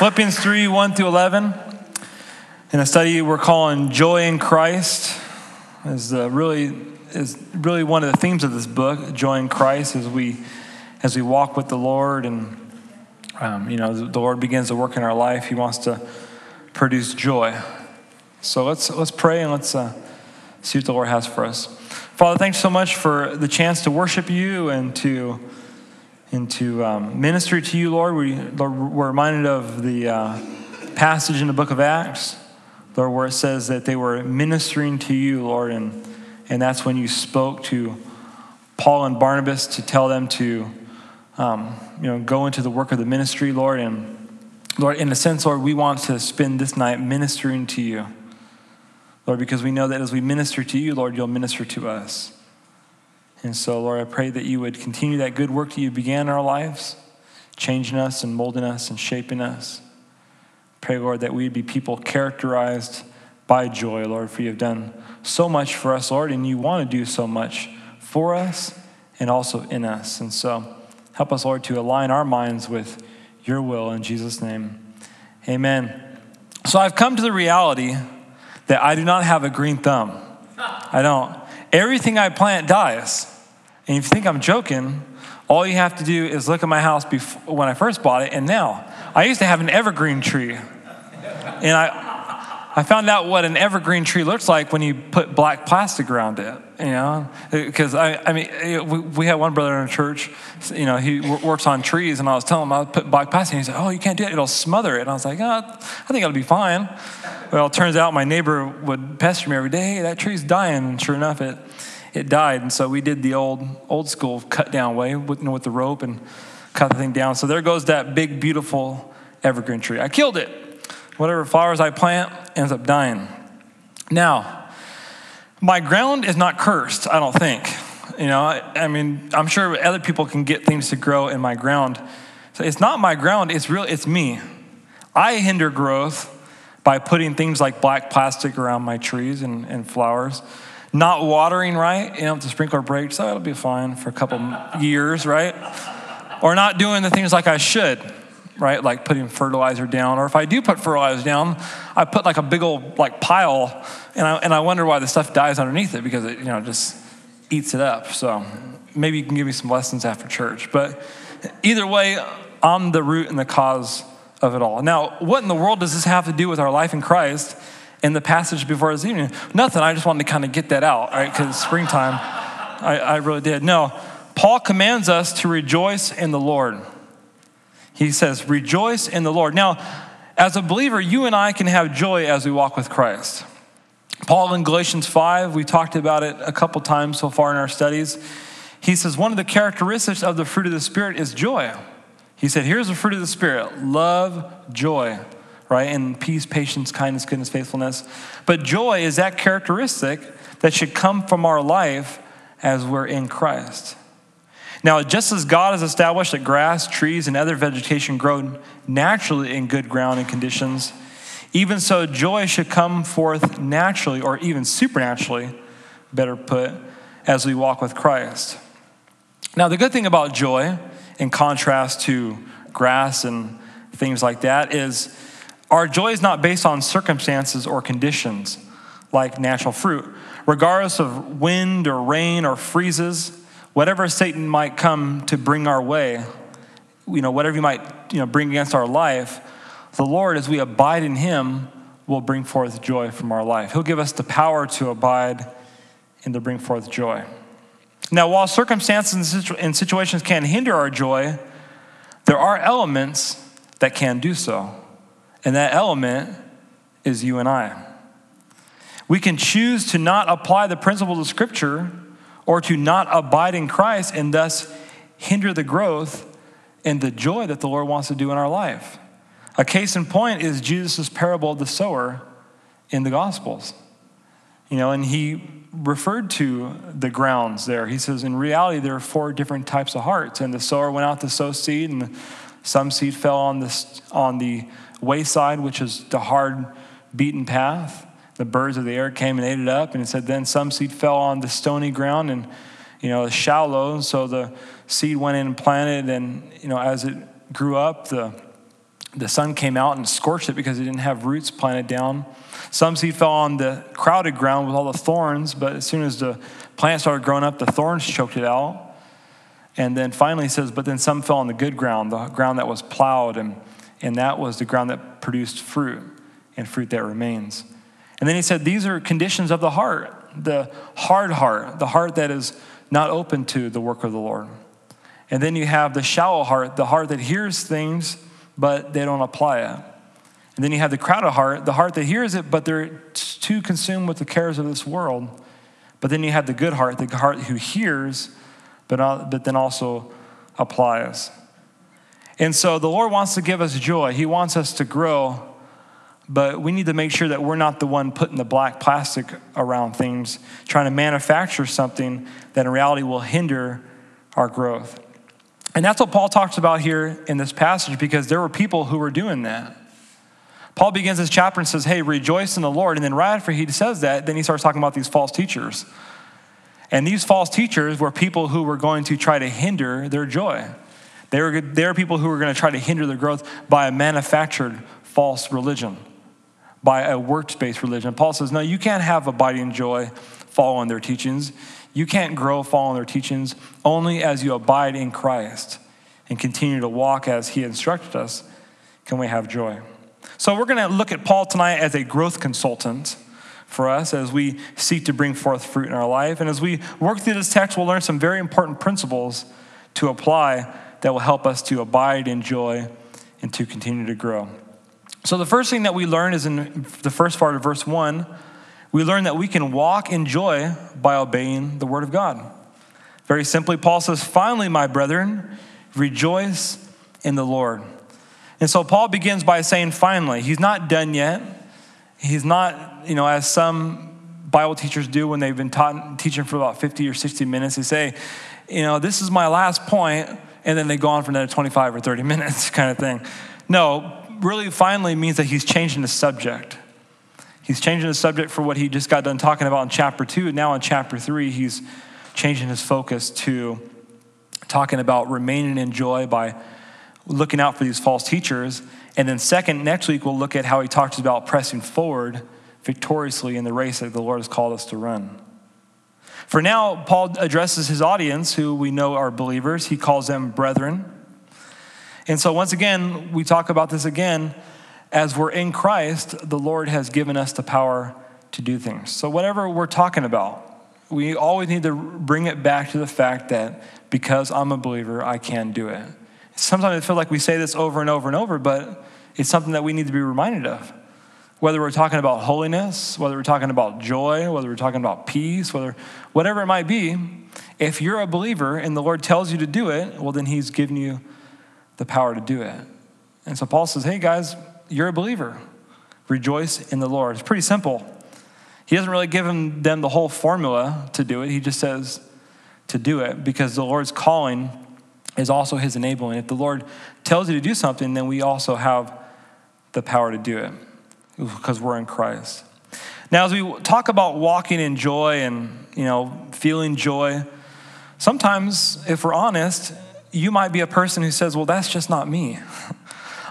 Philippians 3 1 through 11. In a study we're calling Joy in Christ, is uh, really is really one of the themes of this book. Joy in Christ, as we as we walk with the Lord, and um, you know the Lord begins to work in our life. He wants to produce joy. So let's let's pray and let's uh, see what the Lord has for us. Father, thanks so much for the chance to worship you and to and to um, minister to you, Lord. We, Lord, we're reminded of the uh, passage in the book of Acts, Lord, where it says that they were ministering to you, Lord, and, and that's when you spoke to Paul and Barnabas to tell them to um, you know, go into the work of the ministry, Lord. And Lord, in a sense, Lord, we want to spend this night ministering to you, Lord, because we know that as we minister to you, Lord, you'll minister to us. And so, Lord, I pray that you would continue that good work that you began in our lives, changing us and molding us and shaping us. Pray, Lord, that we'd be people characterized by joy, Lord, for you have done so much for us, Lord, and you want to do so much for us and also in us. And so, help us, Lord, to align our minds with your will in Jesus' name. Amen. So, I've come to the reality that I do not have a green thumb. I don't. Everything I plant dies. And if you think I'm joking, all you have to do is look at my house before, when I first bought it and now. I used to have an evergreen tree. And I, I found out what an evergreen tree looks like when you put black plastic around it, you know? Uh, because, I, I mean, uh, we, we had one brother in church, you know, he works on trees, and I was telling him I put black plastic, and he said, Oh, you can't do it, it'll smother it. And I was like, oh, I think it'll be fine. Well, it turns out my neighbor would pester me every day, that tree's dying. And sure enough, it, it died. And so we did the old old school cut down way with, you know, with the rope and cut the thing down. So there goes that big, beautiful evergreen tree. I killed it. Whatever flowers I plant ends up dying. Now, my ground is not cursed, I don't think. You know, I, I mean, I'm sure other people can get things to grow in my ground. So it's not my ground, it's real, it's me. I hinder growth by putting things like black plastic around my trees and, and flowers not watering right, you know, if the sprinkler breaks, so oh, it'll be fine for a couple years, right? Or not doing the things like I should, right? Like putting fertilizer down. Or if I do put fertilizer down, I put like a big old like pile, and I, and I wonder why the stuff dies underneath it because it, you know, just eats it up. So maybe you can give me some lessons after church. But either way, I'm the root and the cause of it all. Now, what in the world does this have to do with our life in Christ? In the passage before this evening? Nothing. I just wanted to kind of get that out, right? Because springtime, I, I really did. No, Paul commands us to rejoice in the Lord. He says, rejoice in the Lord. Now, as a believer, you and I can have joy as we walk with Christ. Paul in Galatians 5, we talked about it a couple times so far in our studies. He says, one of the characteristics of the fruit of the Spirit is joy. He said, here's the fruit of the Spirit love, joy right? And peace, patience, kindness, goodness, faithfulness. But joy is that characteristic that should come from our life as we're in Christ. Now, just as God has established that grass, trees, and other vegetation grow naturally in good ground and conditions, even so, joy should come forth naturally or even supernaturally, better put, as we walk with Christ. Now, the good thing about joy, in contrast to grass and things like that, is our joy is not based on circumstances or conditions like natural fruit. Regardless of wind or rain or freezes, whatever Satan might come to bring our way, you know, whatever he might you know, bring against our life, the Lord, as we abide in him, will bring forth joy from our life. He'll give us the power to abide and to bring forth joy. Now, while circumstances and situations can hinder our joy, there are elements that can do so. And that element is you and I. We can choose to not apply the principles of Scripture or to not abide in Christ and thus hinder the growth and the joy that the Lord wants to do in our life. A case in point is Jesus' parable of the sower in the Gospels. You know, and he referred to the grounds there. He says, in reality, there are four different types of hearts, and the sower went out to sow seed, and some seed fell on the, on the wayside, which is the hard, beaten path. The birds of the air came and ate it up. And it said, then some seed fell on the stony ground and, you know, shallow. So the seed went in and planted. And, you know, as it grew up, the, the sun came out and scorched it because it didn't have roots planted down. Some seed fell on the crowded ground with all the thorns, but as soon as the plant started growing up, the thorns choked it out. And then finally he says, but then some fell on the good ground, the ground that was plowed, and, and that was the ground that produced fruit and fruit that remains. And then he said, these are conditions of the heart, the hard heart, the heart that is not open to the work of the Lord. And then you have the shallow heart, the heart that hears things, but they don't apply it. And then you have the crowded heart, the heart that hears it, but they're too consumed with the cares of this world. But then you have the good heart, the heart who hears, but, but then also applies. And so the Lord wants to give us joy. He wants us to grow, but we need to make sure that we're not the one putting the black plastic around things, trying to manufacture something that in reality will hinder our growth. And that's what Paul talks about here in this passage because there were people who were doing that. Paul begins his chapter and says, Hey, rejoice in the Lord. And then right after he says that, then he starts talking about these false teachers. And these false teachers were people who were going to try to hinder their joy. They were, they were people who are going to try to hinder their growth by a manufactured false religion, by a works based religion. Paul says, No, you can't have abiding joy following their teachings. You can't grow following their teachings. Only as you abide in Christ and continue to walk as he instructed us can we have joy. So we're going to look at Paul tonight as a growth consultant for us as we seek to bring forth fruit in our life. And as we work through this text, we'll learn some very important principles to apply that will help us to abide in joy and to continue to grow. So, the first thing that we learn is in the first part of verse 1, we learn that we can walk in joy by obeying the word of God. Very simply, Paul says, Finally, my brethren, rejoice in the Lord. And so Paul begins by saying, Finally, he's not done yet. He's not, you know, as some Bible teachers do when they've been taught, teaching for about 50 or 60 minutes. They say, you know, this is my last point, and then they go on for another 25 or 30 minutes kind of thing. No, really, finally means that he's changing the subject. He's changing the subject for what he just got done talking about in chapter two. And Now in chapter three, he's changing his focus to talking about remaining in joy by looking out for these false teachers and then, second, next week we'll look at how he talks about pressing forward victoriously in the race that the Lord has called us to run. For now, Paul addresses his audience, who we know are believers. He calls them brethren. And so, once again, we talk about this again. As we're in Christ, the Lord has given us the power to do things. So, whatever we're talking about, we always need to bring it back to the fact that because I'm a believer, I can do it. Sometimes I feel like we say this over and over and over, but it's something that we need to be reminded of. Whether we're talking about holiness, whether we're talking about joy, whether we're talking about peace, whether whatever it might be, if you're a believer and the Lord tells you to do it, well then he's given you the power to do it. And so Paul says, "Hey guys, you're a believer. Rejoice in the Lord." It's pretty simple. He doesn't really give them the whole formula to do it. He just says to do it because the Lord's calling is also his enabling. If the Lord tells you to do something, then we also have the power to do it because we're in Christ. Now, as we talk about walking in joy and, you know, feeling joy, sometimes, if we're honest, you might be a person who says, well, that's just not me.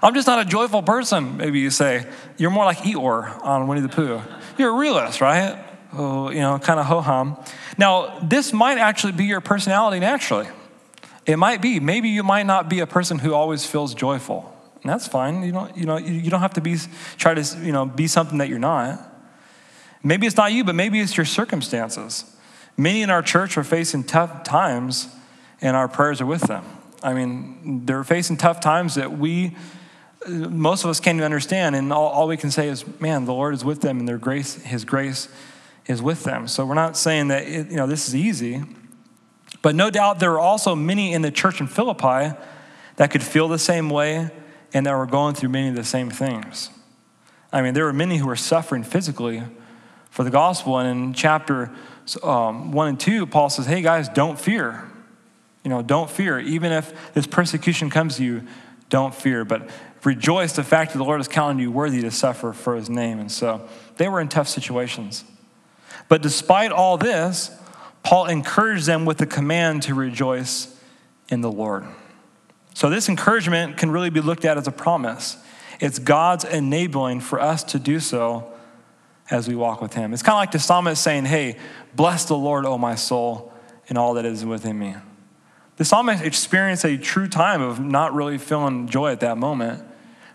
I'm just not a joyful person, maybe you say. You're more like Eeyore on Winnie the Pooh. You're a realist, right? Oh, you know, kind of ho hum. Now, this might actually be your personality naturally. It might be. Maybe you might not be a person who always feels joyful. And that's fine. You don't, you know, you don't have to be try to you know be something that you're not. Maybe it's not you, but maybe it's your circumstances. Many in our church are facing tough times, and our prayers are with them. I mean, they're facing tough times that we, most of us can't even understand, and all, all we can say is, "Man, the Lord is with them, and their grace, His grace, is with them." So we're not saying that it, you know this is easy. But no doubt there are also many in the church in Philippi that could feel the same way and that were going through many of the same things. I mean, there were many who were suffering physically for the gospel. And in chapter um, 1 and 2, Paul says, Hey guys, don't fear. You know, don't fear. Even if this persecution comes to you, don't fear. But rejoice the fact that the Lord has counted you worthy to suffer for his name. And so they were in tough situations. But despite all this, Paul encouraged them with the command to rejoice in the Lord. So, this encouragement can really be looked at as a promise. It's God's enabling for us to do so as we walk with Him. It's kind of like the psalmist saying, Hey, bless the Lord, O my soul, and all that is within me. The psalmist experienced a true time of not really feeling joy at that moment,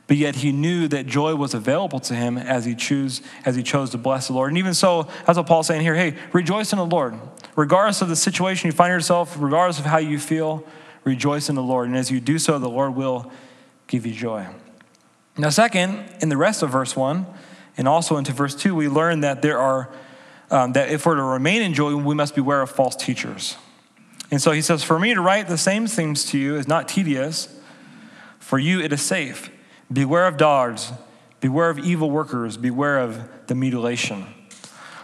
but yet he knew that joy was available to him as he choose as he chose to bless the Lord. And even so, that's what Paul's saying here. Hey, rejoice in the Lord, regardless of the situation you find yourself, regardless of how you feel. Rejoice in the Lord, and as you do so, the Lord will give you joy. Now, second, in the rest of verse one, and also into verse two, we learn that there are um, that if we're to remain in joy, we must beware of false teachers. And so he says, For me to write the same things to you is not tedious, for you it is safe. Beware of dogs, beware of evil workers, beware of the mutilation.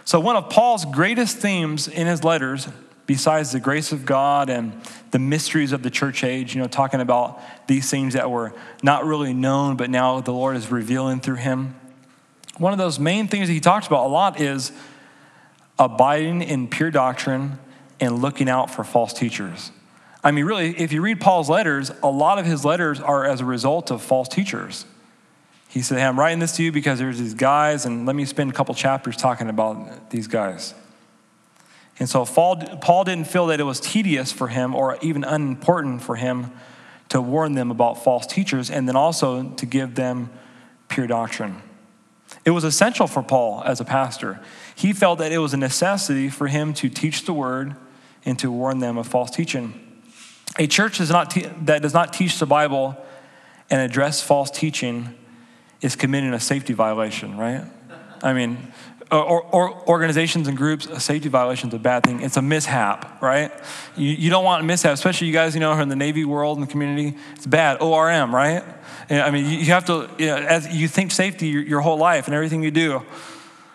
So, one of Paul's greatest themes in his letters, besides the grace of God and the mysteries of the church age, you know, talking about these things that were not really known, but now the Lord is revealing through him. One of those main things that he talks about a lot is abiding in pure doctrine and looking out for false teachers. I mean, really, if you read Paul's letters, a lot of his letters are as a result of false teachers. He said, Hey, I'm writing this to you because there's these guys, and let me spend a couple chapters talking about these guys. And so Paul didn't feel that it was tedious for him or even unimportant for him to warn them about false teachers and then also to give them pure doctrine. It was essential for Paul as a pastor. He felt that it was a necessity for him to teach the word and to warn them of false teaching. A church does not te- that does not teach the Bible and address false teaching is committing a safety violation, right? I mean, Uh, or, or, organizations and groups, a safety violation is a bad thing. It's a mishap, right? You, you don't want a mishap, especially you guys, you know, are in the Navy world and the community. It's bad. ORM, right? I mean, you have to, you know, as you think safety your, your whole life and everything you do.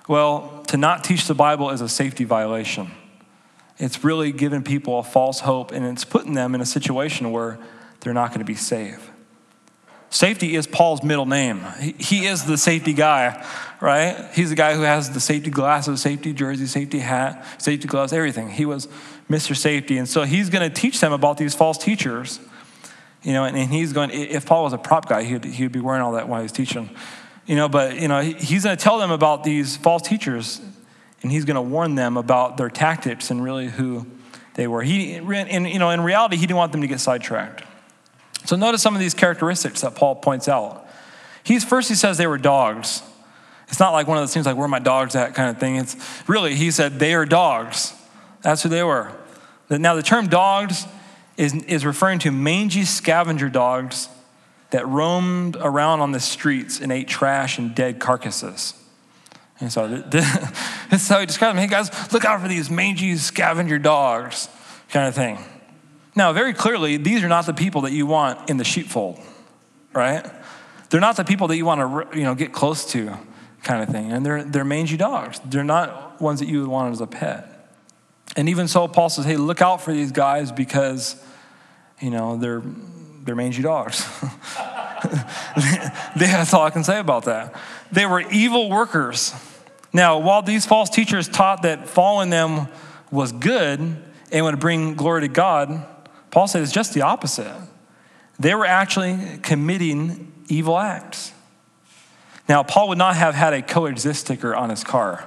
Well, to not teach the Bible is a safety violation. It's really giving people a false hope and it's putting them in a situation where they're not going to be safe. Safety is Paul's middle name. He is the safety guy, right? He's the guy who has the safety glasses, safety jersey, safety hat, safety gloves, everything. He was Mr. Safety. And so he's going to teach them about these false teachers. You know, and, he's going, if Paul was a prop guy, he'd, he'd be wearing all that while he's teaching. You know, but, you know, he's going to tell them about these false teachers and he's going to warn them about their tactics and really who they were. He, in, you know, in reality, he didn't want them to get sidetracked. So notice some of these characteristics that Paul points out. He's first he says they were dogs. It's not like one of those things like where my dogs at kind of thing. It's really he said they are dogs. That's who they were. Now the term dogs is, is referring to mangy scavenger dogs that roamed around on the streets and ate trash and dead carcasses. And so this is how he describes them. Hey, guys, look out for these mangy scavenger dogs, kind of thing. Now, very clearly, these are not the people that you want in the sheepfold, right? They're not the people that you want to you know, get close to, kind of thing. And they're, they're mangy dogs. They're not ones that you would want as a pet. And even so, Paul says, hey, look out for these guys because, you know, they're, they're mangy dogs. That's all I can say about that. They were evil workers. Now, while these false teachers taught that following them was good and would bring glory to God, Paul said it's just the opposite. They were actually committing evil acts. Now, Paul would not have had a coexist sticker on his car.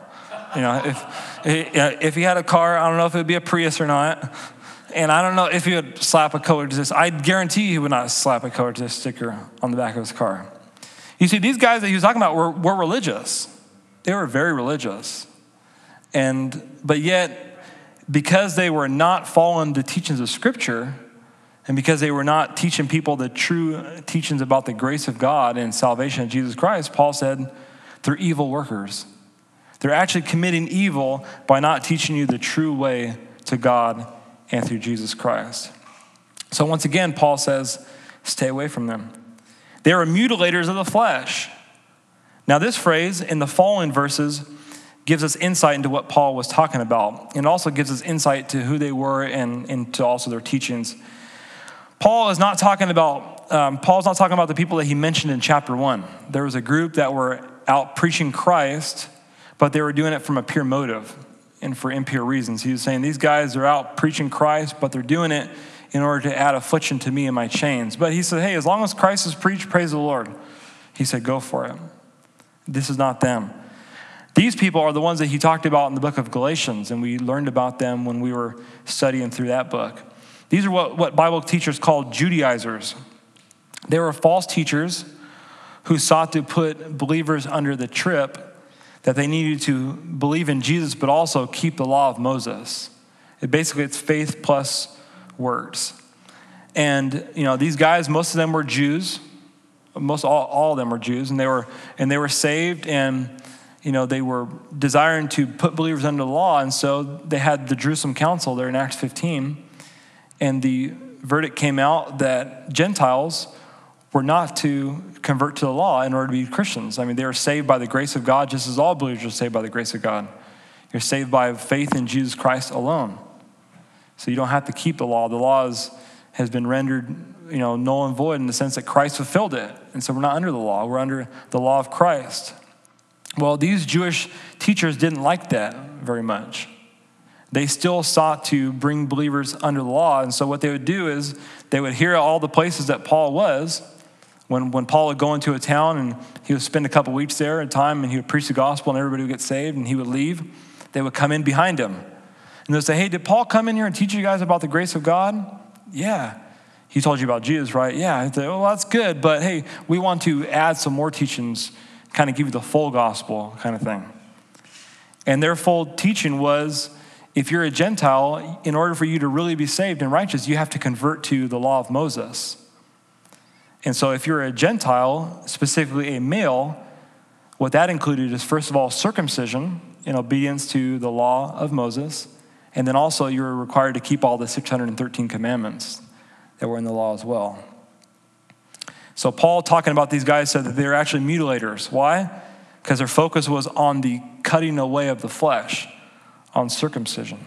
You know, if, if he had a car, I don't know if it would be a Prius or not. And I don't know if he would slap a coexist. I guarantee he would not slap a coexist sticker on the back of his car. You see, these guys that he was talking about were, were religious. They were very religious. And, but yet, because they were not following the teachings of Scripture, and because they were not teaching people the true teachings about the grace of God and salvation of Jesus Christ, Paul said, they're evil workers. They're actually committing evil by not teaching you the true way to God and through Jesus Christ. So, once again, Paul says, stay away from them. They are mutilators of the flesh. Now, this phrase in the following verses gives us insight into what Paul was talking about, and also gives us insight to who they were and into also their teachings. Paul is not talking about, um, Paul's not talking about the people that he mentioned in chapter one. There was a group that were out preaching Christ, but they were doing it from a pure motive and for impure reasons. He was saying, These guys are out preaching Christ, but they're doing it in order to add affliction to me and my chains. But he said, Hey, as long as Christ is preached, praise the Lord. He said, Go for it. This is not them. These people are the ones that he talked about in the book of Galatians, and we learned about them when we were studying through that book. These are what, what Bible teachers call Judaizers. They were false teachers who sought to put believers under the trip that they needed to believe in Jesus, but also keep the law of Moses. It basically, it's faith plus works. And, you know, these guys, most of them were Jews. Most all, all of them were Jews, and they were, and they were saved, and, you know, they were desiring to put believers under the law. And so they had the Jerusalem Council there in Acts 15, and the verdict came out that Gentiles were not to convert to the law in order to be Christians. I mean, they are saved by the grace of God, just as all believers are saved by the grace of God. You're saved by faith in Jesus Christ alone. So you don't have to keep the law. The law is, has been rendered, you know, null and void in the sense that Christ fulfilled it. And so we're not under the law. We're under the law of Christ. Well, these Jewish teachers didn't like that very much. They still sought to bring believers under the law. And so what they would do is they would hear all the places that Paul was when, when Paul would go into a town and he would spend a couple weeks there at time and he would preach the gospel and everybody would get saved and he would leave, they would come in behind him. And they'd say, Hey, did Paul come in here and teach you guys about the grace of God? Yeah. He told you about Jesus, right? Yeah. I'd say, Well, that's good, but hey, we want to add some more teachings, kind of give you the full gospel kind of thing. And their full teaching was if you're a Gentile, in order for you to really be saved and righteous, you have to convert to the law of Moses. And so, if you're a Gentile, specifically a male, what that included is first of all circumcision in obedience to the law of Moses, and then also you were required to keep all the 613 commandments that were in the law as well. So, Paul, talking about these guys, said that they're actually mutilators. Why? Because their focus was on the cutting away of the flesh, on circumcision.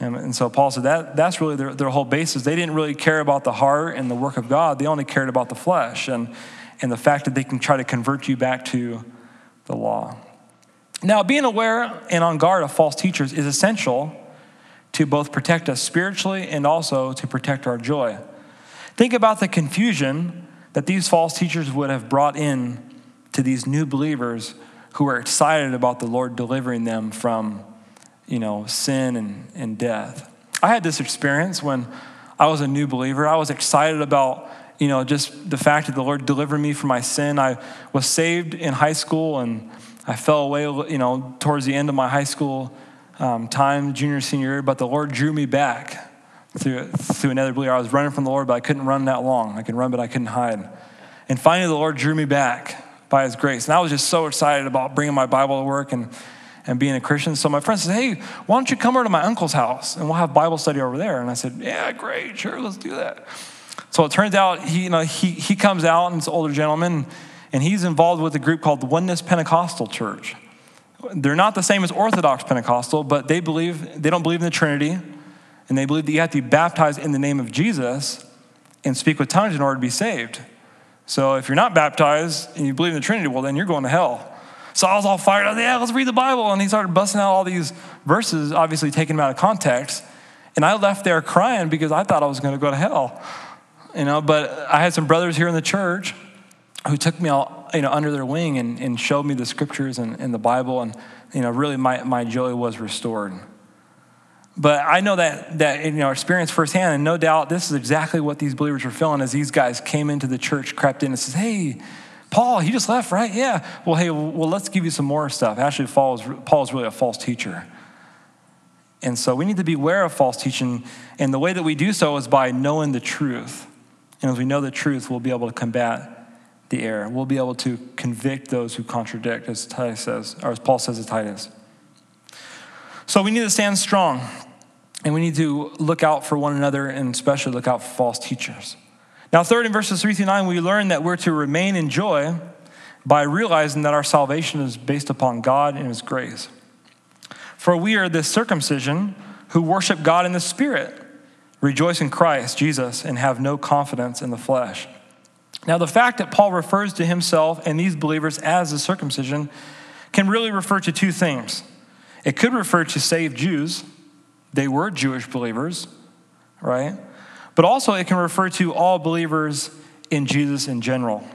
And, and so Paul said that that's really their, their whole basis. They didn't really care about the heart and the work of God, they only cared about the flesh and, and the fact that they can try to convert you back to the law. Now, being aware and on guard of false teachers is essential to both protect us spiritually and also to protect our joy. Think about the confusion that these false teachers would have brought in to these new believers who are excited about the Lord delivering them from you know, sin and, and death. I had this experience when I was a new believer. I was excited about, you know, just the fact that the Lord delivered me from my sin. I was saved in high school and I fell away, you know, towards the end of my high school um, time, junior, senior year, but the Lord drew me back through, through another believer. I was running from the Lord, but I couldn't run that long. I could run, but I couldn't hide. And finally, the Lord drew me back by his grace. And I was just so excited about bringing my Bible to work and and being a Christian. So my friend said, Hey, why don't you come over to my uncle's house and we'll have Bible study over there? And I said, Yeah, great, sure, let's do that. So it turns out he, you know, he, he comes out and an older gentleman and he's involved with a group called the Oneness Pentecostal Church. They're not the same as Orthodox Pentecostal, but they believe they don't believe in the Trinity, and they believe that you have to be baptized in the name of Jesus and speak with tongues in order to be saved. So if you're not baptized and you believe in the Trinity, well then you're going to hell. So I was all fired up. Yeah, let's read the Bible. And he started busting out all these verses, obviously taking them out of context. And I left there crying because I thought I was going to go to hell. You know, but I had some brothers here in the church who took me all, you know, under their wing and, and showed me the scriptures and, and the Bible. And, you know, really my, my joy was restored. But I know that, that you know, experience firsthand, and no doubt this is exactly what these believers were feeling as these guys came into the church, crept in, and says, Hey, Paul, he just left, right? Yeah. Well, hey, well, let's give you some more stuff. Actually, Paul is, Paul is really a false teacher. And so we need to be aware of false teaching. And the way that we do so is by knowing the truth. And as we know the truth, we'll be able to combat the error. We'll be able to convict those who contradict, as Titus says, or as Paul says to Titus. So we need to stand strong. And we need to look out for one another and especially look out for false teachers. Now, third, in verses 3 through 9, we learn that we're to remain in joy by realizing that our salvation is based upon God and His grace. For we are the circumcision who worship God in the Spirit, rejoice in Christ, Jesus, and have no confidence in the flesh. Now, the fact that Paul refers to himself and these believers as the circumcision can really refer to two things. It could refer to saved Jews, they were Jewish believers, right? but also it can refer to all believers in Jesus in general.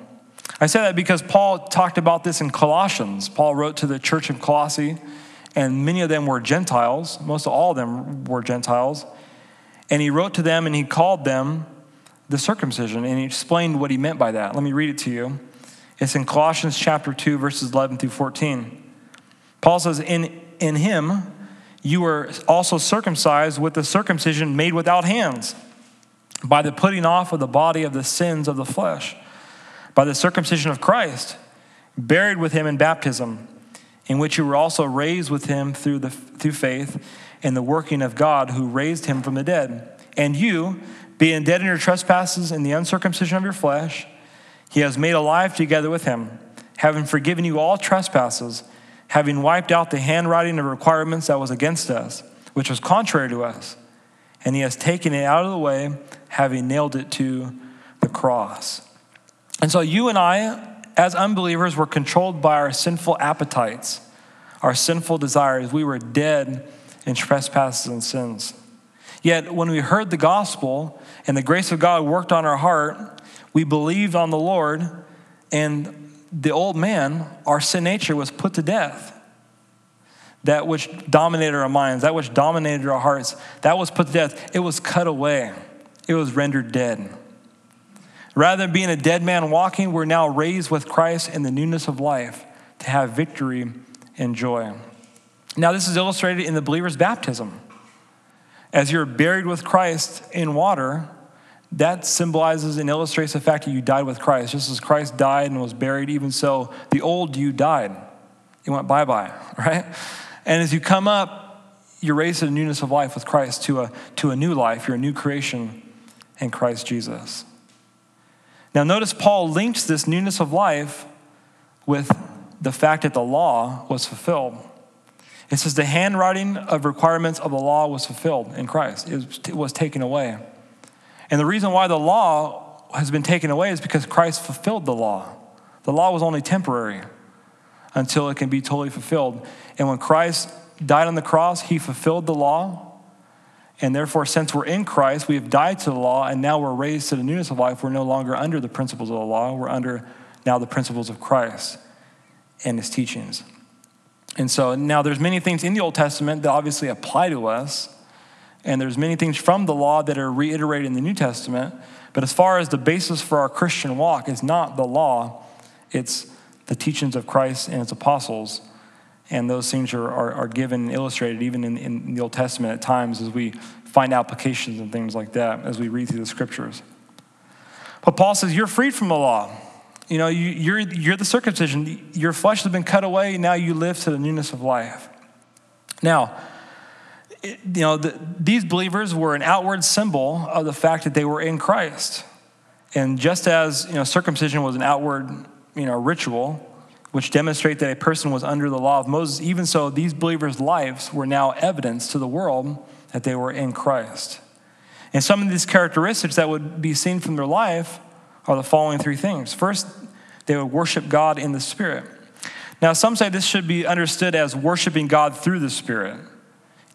I say that because Paul talked about this in Colossians. Paul wrote to the church of Colossae, and many of them were Gentiles. Most of all of them were Gentiles. And he wrote to them and he called them the circumcision, and he explained what he meant by that. Let me read it to you. It's in Colossians chapter 2, verses 11 through 14. Paul says, In, in him you were also circumcised with the circumcision made without hands, by the putting off of the body of the sins of the flesh, by the circumcision of Christ, buried with him in baptism, in which you were also raised with him through, the, through faith in the working of God who raised him from the dead. And you, being dead in your trespasses and the uncircumcision of your flesh, he has made alive together with him, having forgiven you all trespasses having wiped out the handwriting of requirements that was against us, which was contrary to us. And he has taken it out of the way, having nailed it to the cross. And so you and I, as unbelievers, were controlled by our sinful appetites, our sinful desires. We were dead in trespasses and sins. Yet when we heard the gospel and the grace of God worked on our heart, we believed on the Lord and the old man, our sin nature, was put to death. That which dominated our minds, that which dominated our hearts, that was put to death. It was cut away, it was rendered dead. Rather than being a dead man walking, we're now raised with Christ in the newness of life to have victory and joy. Now, this is illustrated in the believer's baptism. As you're buried with Christ in water, that symbolizes and illustrates the fact that you died with Christ. Just as Christ died and was buried, even so, the old you died. You went bye bye, right? And as you come up, you're raised to the newness of life with Christ, to a, to a new life. You're a new creation in Christ Jesus. Now, notice Paul links this newness of life with the fact that the law was fulfilled. It says the handwriting of requirements of the law was fulfilled in Christ, it was taken away. And the reason why the law has been taken away is because Christ fulfilled the law. The law was only temporary until it can be totally fulfilled. And when Christ died on the cross, he fulfilled the law. And therefore, since we're in Christ, we have died to the law, and now we're raised to the newness of life. We're no longer under the principles of the law. We're under now the principles of Christ and his teachings. And so now there's many things in the Old Testament that obviously apply to us and there's many things from the law that are reiterated in the New Testament. But as far as the basis for our Christian walk is not the law, it's the teachings of Christ and its apostles. And those things are, are, are given and illustrated even in, in the Old Testament at times as we find applications and things like that as we read through the scriptures. But Paul says, You're freed from the law. You know, you, you're, you're the circumcision. Your flesh has been cut away. Now you live to the newness of life. Now, you know, the, these believers were an outward symbol of the fact that they were in Christ. And just as, you know, circumcision was an outward, you know, ritual, which demonstrate that a person was under the law of Moses, even so, these believers' lives were now evidence to the world that they were in Christ. And some of these characteristics that would be seen from their life are the following three things. First, they would worship God in the Spirit. Now, some say this should be understood as worshiping God through the Spirit.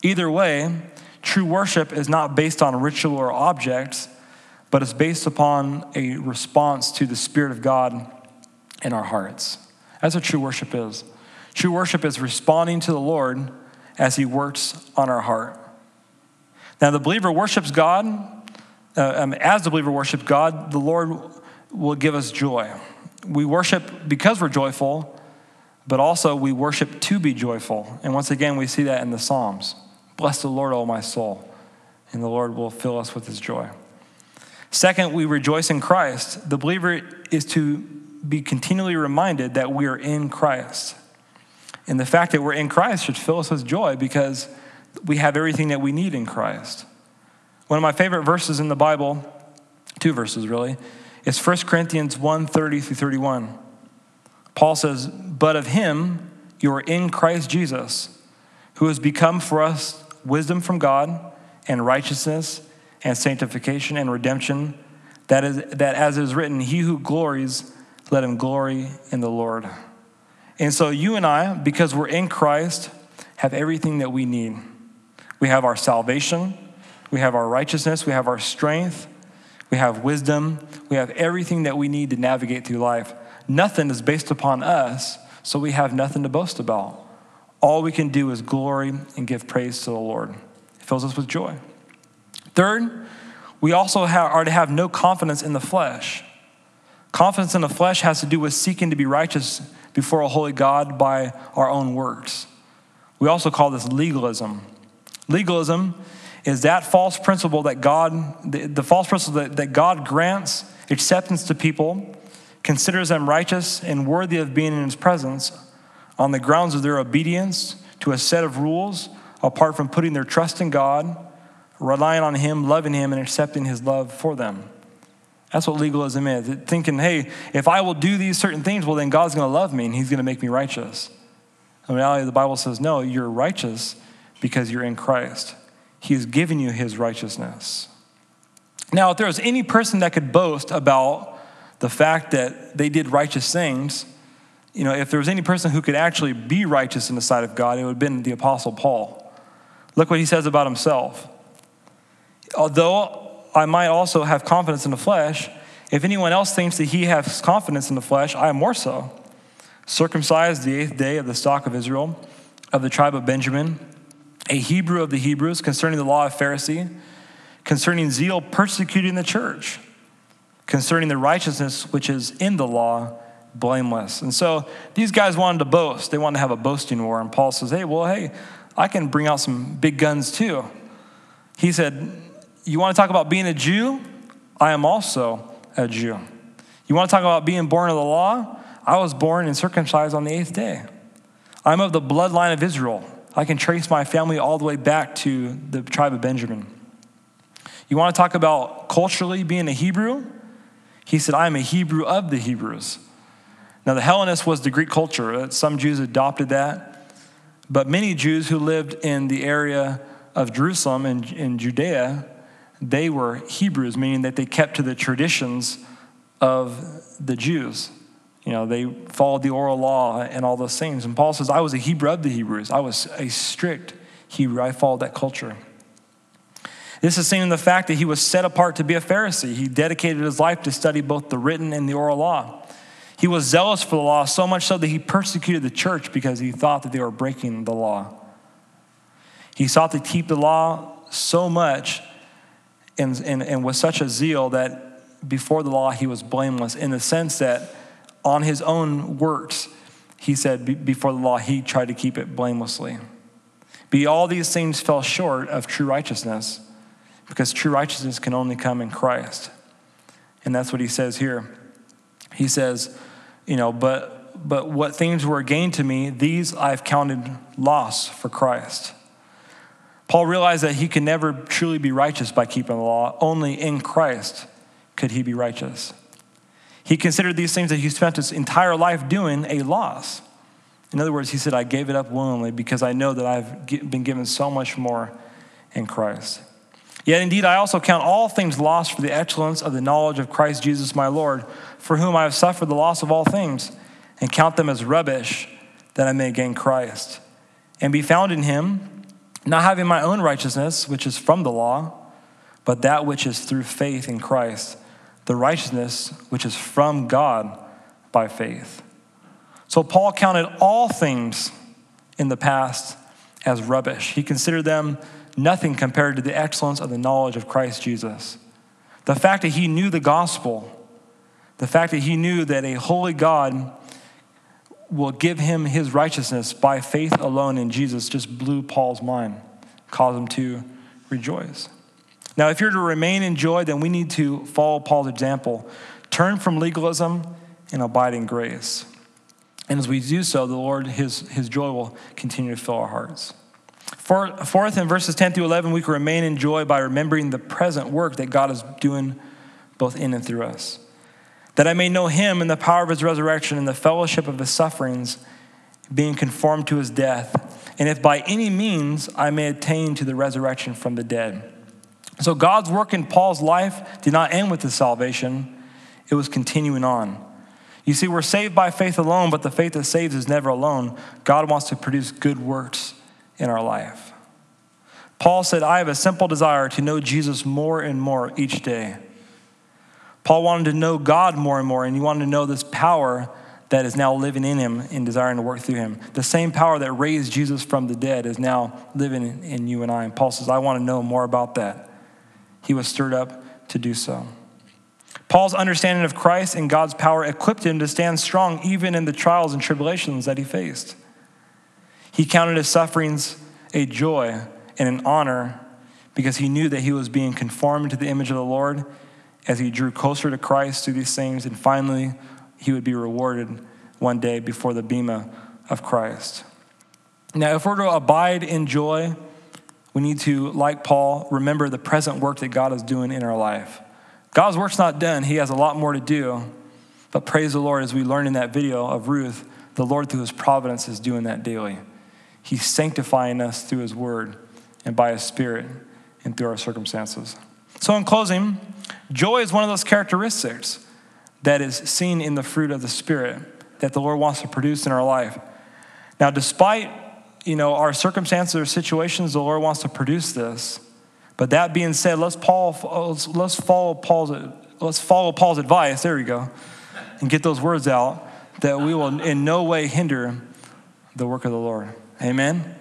Either way, true worship is not based on ritual or objects, but it's based upon a response to the Spirit of God in our hearts. That's what true worship is. True worship is responding to the Lord as He works on our heart. Now, the believer worships God. Uh, um, as the believer worships God, the Lord will give us joy. We worship because we're joyful, but also we worship to be joyful. And once again, we see that in the Psalms. Bless the Lord, O my soul, and the Lord will fill us with his joy. Second, we rejoice in Christ. The believer is to be continually reminded that we are in Christ. And the fact that we're in Christ should fill us with joy because we have everything that we need in Christ. One of my favorite verses in the Bible, two verses really, is 1 Corinthians 1 30 through 31. Paul says, But of him you are in Christ Jesus, who has become for us wisdom from God and righteousness and sanctification and redemption, that, is, that as is written, he who glories, let him glory in the Lord. And so you and I, because we're in Christ, have everything that we need. We have our salvation, we have our righteousness, we have our strength, we have wisdom, we have everything that we need to navigate through life. nothing is based upon us, so we have nothing to boast about. All we can do is glory and give praise to the Lord. It fills us with joy. Third, we also have, are to have no confidence in the flesh. Confidence in the flesh has to do with seeking to be righteous before a holy God by our own works. We also call this legalism. Legalism is that false principle that God, the, the false principle that, that God grants acceptance to people, considers them righteous and worthy of being in his presence on the grounds of their obedience to a set of rules apart from putting their trust in God, relying on him, loving him, and accepting his love for them. That's what legalism is. Thinking, hey, if I will do these certain things, well, then God's going to love me and he's going to make me righteous. In reality, the Bible says, no, you're righteous because you're in Christ. He has given you his righteousness. Now, if there was any person that could boast about the fact that they did righteous things, you know, if there was any person who could actually be righteous in the sight of God, it would have been the Apostle Paul. Look what he says about himself. Although I might also have confidence in the flesh. If anyone else thinks that he has confidence in the flesh, I am more so. Circumcised the eighth day of the stock of Israel, of the tribe of Benjamin, a Hebrew of the Hebrews, concerning the law of Pharisee, concerning zeal persecuting the church, concerning the righteousness which is in the law, blameless. And so these guys wanted to boast. They wanted to have a boasting war. And Paul says, hey, well, hey, I can bring out some big guns too. He said, you want to talk about being a Jew? I am also a Jew. You want to talk about being born of the law? I was born and circumcised on the eighth day. I'm of the bloodline of Israel. I can trace my family all the way back to the tribe of Benjamin. You want to talk about culturally being a Hebrew? He said, I am a Hebrew of the Hebrews. Now, the Hellenist was the Greek culture. Uh, some Jews adopted that. But many Jews who lived in the area of Jerusalem and in Judea they were Hebrews, meaning that they kept to the traditions of the Jews. You know, they followed the oral law and all those things. And Paul says, I was a Hebrew of the Hebrews. I was a strict Hebrew. I followed that culture. This is seen in the fact that he was set apart to be a Pharisee. He dedicated his life to study both the written and the oral law. He was zealous for the law, so much so that he persecuted the church because he thought that they were breaking the law. He sought to keep the law so much and, and, and with such a zeal that before the law he was blameless in the sense that on his own works, he said before the law he tried to keep it blamelessly. But all these things fell short of true righteousness because true righteousness can only come in Christ. And that's what he says here. He says, you know, but but what things were gained to me, these I've counted loss for Christ. Paul realized that he could never truly be righteous by keeping the law. Only in Christ could he be righteous. He considered these things that he spent his entire life doing a loss. In other words, he said, I gave it up willingly because I know that I've been given so much more in Christ. Yet indeed, I also count all things lost for the excellence of the knowledge of Christ Jesus my Lord, for whom I have suffered the loss of all things, and count them as rubbish that I may gain Christ and be found in him not having my own righteousness, which is from the law, but that which is through faith in Christ, the righteousness which is from God by faith. So Paul counted all things in the past as rubbish. He considered them nothing compared to the excellence of the knowledge of Christ Jesus. The fact that he knew the gospel, the fact that he knew that a holy God will give him his righteousness by faith alone in Jesus just blew Paul's mind, caused him to rejoice. Now, if you're to remain in joy, then we need to follow Paul's example. Turn from legalism and abide in grace. And as we do so, the Lord, his, his joy will continue to fill our hearts. Fourth, in verses 10 through 11, we can remain in joy by remembering the present work that God is doing both in and through us that I may know him in the power of his resurrection and the fellowship of his sufferings, being conformed to his death, and if by any means I may attain to the resurrection from the dead. So God's work in Paul's life did not end with his salvation, it was continuing on. You see, we're saved by faith alone, but the faith that saves is never alone. God wants to produce good works in our life. Paul said, I have a simple desire to know Jesus more and more each day Paul wanted to know God more and more, and he wanted to know this power that is now living in him and desiring to work through him. The same power that raised Jesus from the dead is now living in you and I. And Paul says, I want to know more about that. He was stirred up to do so. Paul's understanding of Christ and God's power equipped him to stand strong even in the trials and tribulations that he faced. He counted his sufferings a joy and an honor because he knew that he was being conformed to the image of the Lord as he drew closer to Christ through these things, and finally he would be rewarded one day before the bema of Christ. Now, if we're to abide in joy, we need to, like Paul, remember the present work that God is doing in our life. God's work's not done, He has a lot more to do. But praise the Lord, as we learned in that video of Ruth, the Lord, through His providence, is doing that daily. He's sanctifying us through His word and by His Spirit and through our circumstances. So, in closing, joy is one of those characteristics that is seen in the fruit of the Spirit that the Lord wants to produce in our life. Now, despite you know our circumstances or situations, the Lord wants to produce this. But that being said, let's Paul let's follow Paul's let's follow Paul's advice. There we go, and get those words out that we will in no way hinder the work of the Lord. Amen.